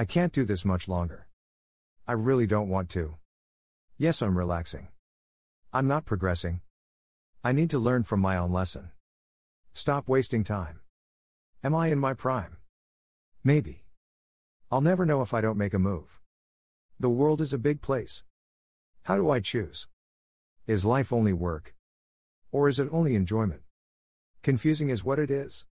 I can't do this much longer. I really don't want to. Yes, I'm relaxing. I'm not progressing. I need to learn from my own lesson. Stop wasting time. Am I in my prime? Maybe. I'll never know if I don't make a move. The world is a big place. How do I choose? Is life only work? Or is it only enjoyment? Confusing is what it is.